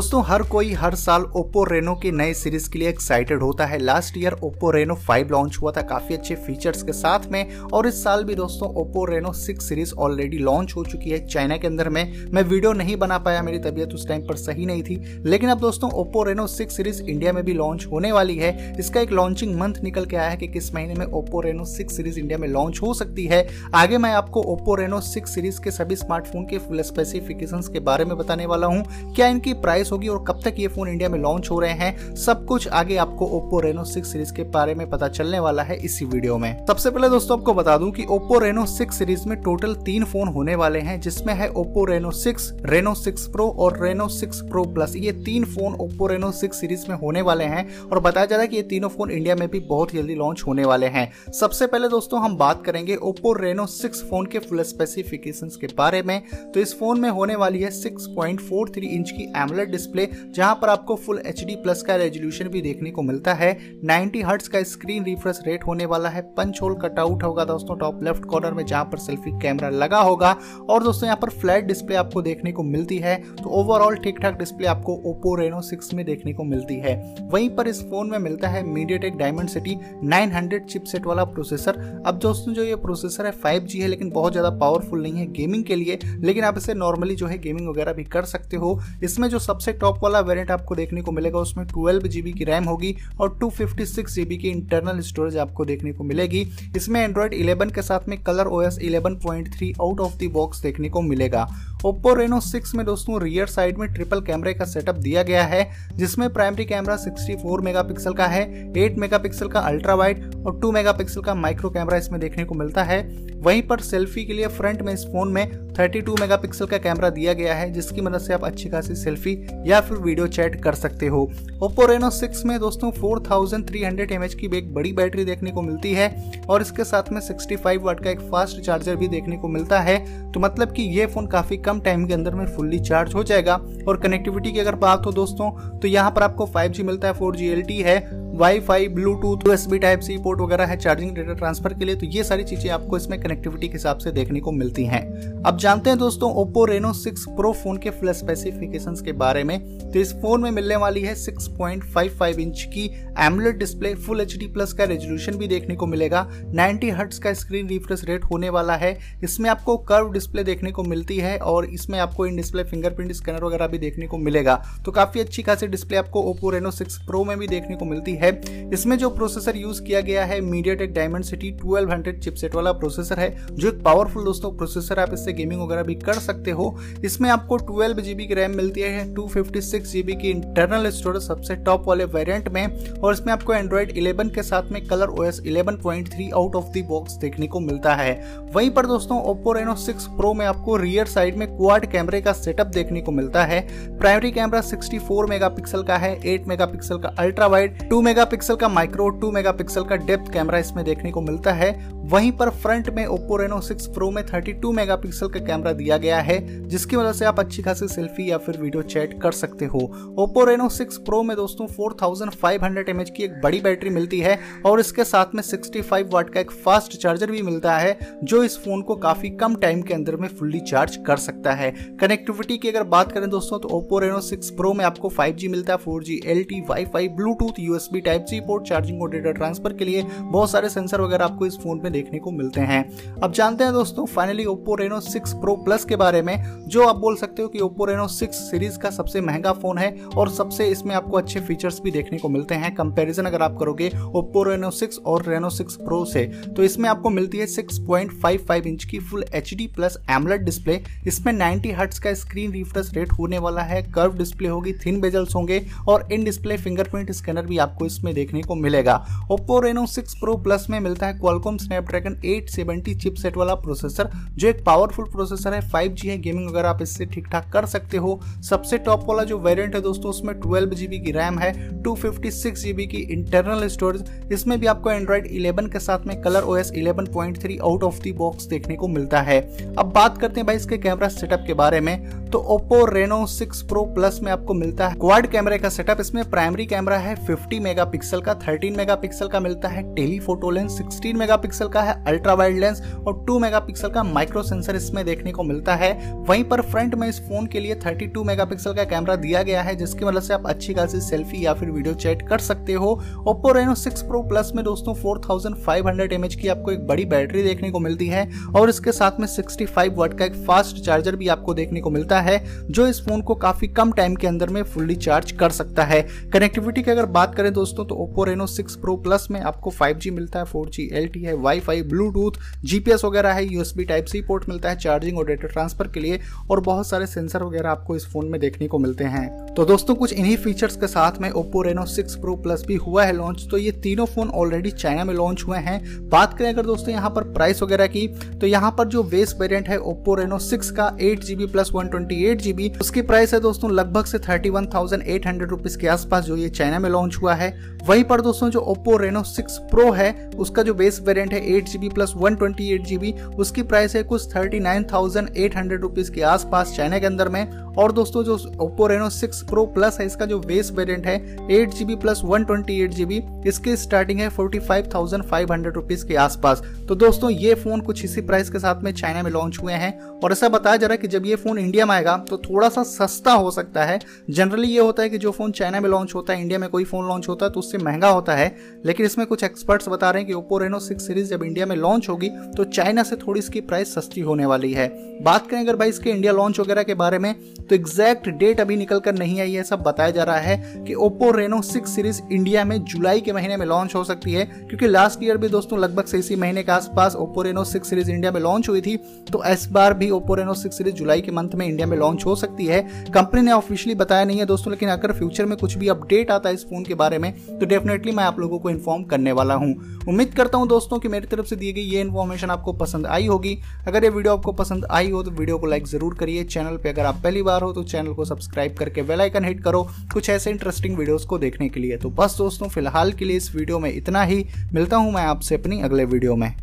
दोस्तों, हर कोई हर साल ओप्पो रेनो के नए सीरीज़ के लिए एक्साइटेड होता है। Last year Oppo Reno 5 launch हुआ था, काफ़ी अच्छे फीचर्स के साथ में। और इस साल भी दोस्तों Oppo Reno 6 series already launch हो चुकी है चाइना के अंदर में। मैं वीडियो नहीं बना पाया, मेरी तबीयत उस टाइम पर सही नहीं थी। लेकिन अब दोस्तों Oppo Reno six series India में भी लॉन्च होने वाली है। इसका एक लॉन्चिंग मंथ निकल के आया है कि किस महीने में Oppo Reno six series India में लॉन्च हो सकती है। आगे मैं आपको ओप्पो रेनो सिक्स सीरीज़ के सभी स्मार्टफ़ोन के फुल स्पेसिफिकेशन के बारे में बताने वाला हूँ। क्या इनकी प्राइस होगी और कब तक ये फ़ोन इंडिया में लॉन्च हो रहे हैं, सब कुछ आगे आपको ओप्पो रेनो सिक्स सीरीज़ के बारे में पता चलने वाला है इसी वीडियो में। सबसे पहले दोस्तों आपको बता दूँ कि ओप्पो रेनो सिक्स सीरीज़ में टोटल तीन फ़ोन होने वाले हैं, जिसमें है Oppo Reno six Reno six pro और रेनो सिक्स प्रो प्लस ये तीन phone Oppo Reno six series में होने वाले हैं और बताया जा रहा है कि ये तीनों फ़ोन इंडिया में भी बहुत जल्दी लॉन्च होने वाले हैं। सबसे पहले दोस्तों हम बात करेंगे ओप्पो रेनो सिक्स फ़ोन के फुल स्पेसिफिकेशन के बारे में। तो इस फ़ोन में होने वाली है 6.43 इंच की एमलेट डिस्प्ले जहाँ पर आपको फुल एचडी प्लस का रेजोल्यूशन भी देखने को मिलता है। 90 हर्ट्स का स्क्रीन रिफ्रेश रेट होने वाला है। पंच होल कटआउट होगा दोस्तों टॉप लेफ़्ट कॉर्नर में जहाँ पर सेल्फी कैमरा लगा होगा। और दोस्तों, यहाँ पर फ्लैट डिस्प्ले आपको देखने को मिलती है। तो ओवरऑल ठीक ठाक डिस्प्ले आपको ओप्पो रेनो सिक्स में देखने को मिलती है। वहीं पर इस फ़ोन में मिलता है मीडियाटेक डायमंड सिटी 900 चिपसेट वाला प्रोसेसर अब दोस्तों, जो ये प्रोसेसर है 5G है, लेकिन बहुत ज़्यादा पावरफुल नहीं है गेमिंग के लिए। लेकिन आप इसे नॉर्मली जो है गेमिंग वगैरह भी कर सकते हो। इसमें जो सबसे टॉप वाला वेरिएंट आपको देखने को मिलेगा, उसमें ट्वेल्व जीबी की रैम होगी और टू फिफ्टी सिक्स जीबी की इंटरनल स्टोरेज आपको देखने को मिलेगी। इसमें एंड्रॉइड 11 के साथ में colour OS 11.3 out of the box देखने को मिलेगा। ओप्पो रेनो 6 में दोस्तों रियर साइड में ट्रिपल कैमरे का सेटअप दिया गया है, जिसमें प्राइमरी कैमरा 64 मेगापिक्सल का है 8 मेगापिक्सल का अल्ट्रा वाइड और 2 मेगापिक्सल का माइक्रो कैमरा इसमें देखने को मिलता है। वहीं पर सेल्फी के लिए फ्रंट में इस फ़ोन में 32 मेगापिक्सल का कैमरा दिया गया है, जिसकी मदद से आप अच्छी खासी सेल्फी या फिर वीडियो चैट कर सकते हो। ओप्पो रेनो 6 में दोस्तों 4300 mAh की एक बड़ी बैटरी देखने को मिलती है और इसके साथ में 65 वाट का एक फास्ट चार्जर भी देखने को मिलता है। तो मतलब कि ये फ़ोन काफ़ी कम टाइम के अंदर में फुल्ली चार्ज हो जाएगा। और कनेक्टिविटी की अगर बात हो दोस्तों तो यहाँ पर आपको 5G मिलता है 4G LTE है। Wifi Bluetooth USB type C port वगैरह है चार्जिंग डेटा ट्रांसफ़र के लिए तो ये सारी चीज़ें आपको इसमें कनेक्टिविटी के हिसाब से देखने को मिलती हैं। अब जानते हैं दोस्तों ओप्पो रेनो 6 प्रो फ़ोन के फुल स्पेसिफिकेशन के बारे में। तो इस फ़ोन में मिलने वाली है 6.55 इंच की AMOLED display full HD plus का रेजोल्यूशन भी देखने को मिलेगा। 90 हर्ट्स का स्क्रीन रिफ्रेश रेट होने वाला है। इसमें आपको कर्व डिस्प्ले देखने को मिलती है और इसमें आपको इन डिस्प्ले फिंगरप्रिंट स्कैनर वगैरह भी देखने को मिलेगा। तो काफ़ी अच्छी खासी डिस्प्ले आपको ओप्पो रेनो सिक्स प्रो में भी देखने को मिलती है। इसमें जो प्रोसेसर यूज़ किया गया है MediaTek Dimensity twelve chipset वाला प्रोसेसर है, जो एक पावरफुल दोस्तों प्रोसेसर आप इससे गेमिंग वगैरह भी कर सकते हो। इसमें आपको ट्वेल्व जीबी की रैम मिलती है टू सिक्स जीबी की इंटरनल स्टोरेज सबसे टॉप वाले वेरिएंट में, और इसमें आपको एंड्रॉइड 11 के साथ में colour OS 11.3 out of the box देखने को मिलता है। वहीं पर दोस्तों ओप्पो रेनो 6 प्रो में आपको रियर साइड में क्वाड कैमरे का सेटअप देखने को मिलता है। प्राइमरी कैमरा सिक्सटी 64 मेगापिक्सल का है एट मेगापिक्सल का अल्ट्रा वाइड 2 मेगापिक्सल का, माइक्रो 2 मेगापिक्सल का डेप्थ कैमरा इसमें देखने को मिलता है। वहीं पर फ्रंट में ओप्पो रेनो 6 प्रो में 32 मेगापिक्सल का कैमरा दिया गया है, जिसकी वजह से आप अच्छी खासी सेल्फी या फिर वीडियो चैट कर सकते हो। ओप्पो रेनो 6 प्रो में दोस्तों 4500 एमएच की एक बड़ी बैटरी मिलती है, और इसके साथ में 65 वाट का एक फास्ट चार्जर भी मिलता है, जो इस फ़ोन को काफ़ी कम टाइम के अंदर में फुल्ली चार्ज कर सकता है। कनेक्टिविटी की अगर बात करें दोस्तों तो ओप्पो रेनो 6 प्रो में आपको 5G मिलता है 4G LTE wifi Bluetooth, USB type C port charging और डेटा ट्रांसफ़र के लिए बहुत सारे सेंसर वगैरह आपको इस फ़ोन में देखने को मिलते हैं। अब जानते हैं दोस्तों finally Oppo Reno 6 pro plus के बारे में, जो आप बोल सकते हो कि ओप्पो रेनो 6 सीरीज़ का सबसे महँगा फ़ोन है और सबसे इसमें आपको अच्छे फीचर्स भी देखने को मिलते हैं। कंपैरिजन अगर आप करोगे ओप्पो रेनो 6 और रेनो 6 प्रो से तो इसमें आपको मिलती है 6.55 इंच की full H plus AMOLED display इसमें 90 हर्ट्स का स्क्रीन रिफ्रेश रेट होने वाला है कर्व डिस्प्ले होगी थिन बेजल्स होंगे और इन डिस्प्ले फिंगरप्रिंट स्कैनर भी आपको इसमें देखने को मिलेगा। ओप्पो रेनो 6 प्रो प्लस में मिलता है क्वालकॉम स्नैपड्रैगन 870 चिपसेट वाला प्रोसेसर जो एक पावरफुल प्रोसेसर है। 5G है गेमिंग वगैरह आप इससे ठीक ठाक कर सकते हो। सबसे टॉप वाला जो वेरिएंट है दोस्तों, उसमें 12 जीबी की रैम है 256 जीबी की इंटरनल स्टोरेज इसमें भी आपको एंड्रॉइड 11 के साथ में colour OS 11.3 out of the box देखने को मिलता है। अब बात करते हैं भाई इसके कैमरा सेटअप के बारे में। तो ओप्पो रेनो 6 प्रो प्लस में आपको मिलता है। क्वाड कैमरे का सेटअप इसमें प्राइमरी कैमरा है 50 मेगापिक्सल का 13 मेगापिक्सल का मिलता है। टेलीफोटो लेंस 16 मेगापिक्सल का है अल्ट्रा वाइड लेंस और 2 मेगापिक्सल का माइक्रो सेंसर इसमें देखने को मिलता है। वहीं पर फ्रंट में इस फ़ोन के लिए 32 मेगापिक्सल का कैमरा दिया गया है, जिसकी मदद से आप अच्छी खासी सेल्फी या फिर वीडियो चैट कर सकते हो। Oppo Reno six pro plus में दोस्तों 4500 mAh की आपको एक बड़ी बैटरी देखने को मिलती है और इसके साथ में 65 वाट का एक फास्ट चार्जर भी आपको देखने को मिलता है। जो इस फ़ोन को काफ़ी कम टाइम के अंदर में फुल्ली चार्ज कर सकता है। कनेक्टिविटी की अगर बात करें दोस्तों तो ओप्पो रेनो 6 प्रो प्लस में आपको 5G मिलता है 4G LTE है वाईफाई ब्लूटूथ जीपीएस वगैरह है यूएसबी टाइप सी पोर्ट मिलता है चार्जिंग और डेटा ट्रांसफ़र के लिए, और बहुत सारे सेंसर वगैरह आपको इस फ़ोन में देखने को मिलते हैं। तो दोस्तों, कुछ इन्हीं फीचर्स के साथ में Oppo Reno six pro plus भी हुआ है लॉन्च तो ये तीनों फ़ोन ऑलरेडी चाइना में लॉन्च हुए हैं। बात करें अगर दोस्तों यहाँ पर प्राइस वगैरह की तो यहाँ पर जो बेस वेरियंट है ओप्पो रेनो सिक्स का eight GB plus one twenty eight GB उसकी प्राइस है दोस्तों लगभग से thirty one thousand eight hundred rupees के आसपास जो ये चाइना में लॉन्च हुआ है। वहीं पर दोस्तों जो ओप्पो रेनो सिक्स प्रो है, उसका जो बेस वेरियंट है eight GB plus one twenty eight GB उसकी प्राइस है कुछ thirty nine thousand eight hundred rupees के आसपास चाइना के अंदर में। और दोस्तों जो ओप्पो रेनो 6 प्रो प्लस है, इसका जो बेस वेरिएंट है eight GB plus one twenty eight GB इसकी स्टार्टिंग है forty five thousand five hundred rupees के आसपास। तो दोस्तों, ये फ़ोन कुछ इसी प्राइस के साथ में चाइना में लॉन्च हुए हैं और ऐसा बताया जा रहा है कि जब ये फ़ोन इंडिया में आएगा तो थोड़ा सा सस्ता हो सकता है। जनरली ये होता है कि जो फ़ोन चाइना में लॉन्च होता है इंडिया में कोई फ़ोन लॉन्च होता है तो उससे महँगा होता है। लेकिन इसमें कुछ एक्सपर्ट्स बता रहे हैं कि ओप्पो रेनो सिक्स सीरीज़ जब इंडिया में लॉन्च होगी तो चाइना से थोड़ी इसकी प्राइस सस्ती होने वाली है। बात करें अगर भाई इसके इंडिया लॉन्च वगैरह के बारे में तो एग्जैक्ट डेट अभी निकल कर नहीं आई है, सब बताया जा रहा है कि Oppo Reno six series India में जुलाई के महीने में लॉन्च हो सकती है, क्योंकि लास्ट ईयर भी दोस्तों लगभग से इसी महीने के आसपास Oppo Reno six series India में लॉन्च हुई थी तो इस बार भी ओप्पो रेनो सिक्स सीरीज़ जुलाई के मंथ में इंडिया में लॉन्च हो सकती है। कंपनी ने ऑफिशियली बताया नहीं है दोस्तों, लेकिन अगर फ्यूचर में कुछ भी अपडेट आता है इस फ़ोन के बारे में तो डेफिनेटली मैं आप लोगों को इन्फॉर्म करने वाला हूँ। उम्मीद करता हूँ दोस्तों की मेरी तरफ़ से दी गई ये इन्फॉर्मेशन आपको पसंद आई होगी। अगर ये वीडियो आपको पसंद आई हो तो वीडियो को लाइक ज़रूर करिए। चैनल पर अगर आप पहली बार हो तो चैनल को सब्सक्राइब करके बेल आइकन हिट करो कुछ ऐसे इंटरेस्टिंग वीडियोस को देखने के लिए। तो बस दोस्तों, फ़िलहाल के लिए इस वीडियो में इतना ही। मिलता हूँ मैं आपसे अपनी अगले वीडियो में।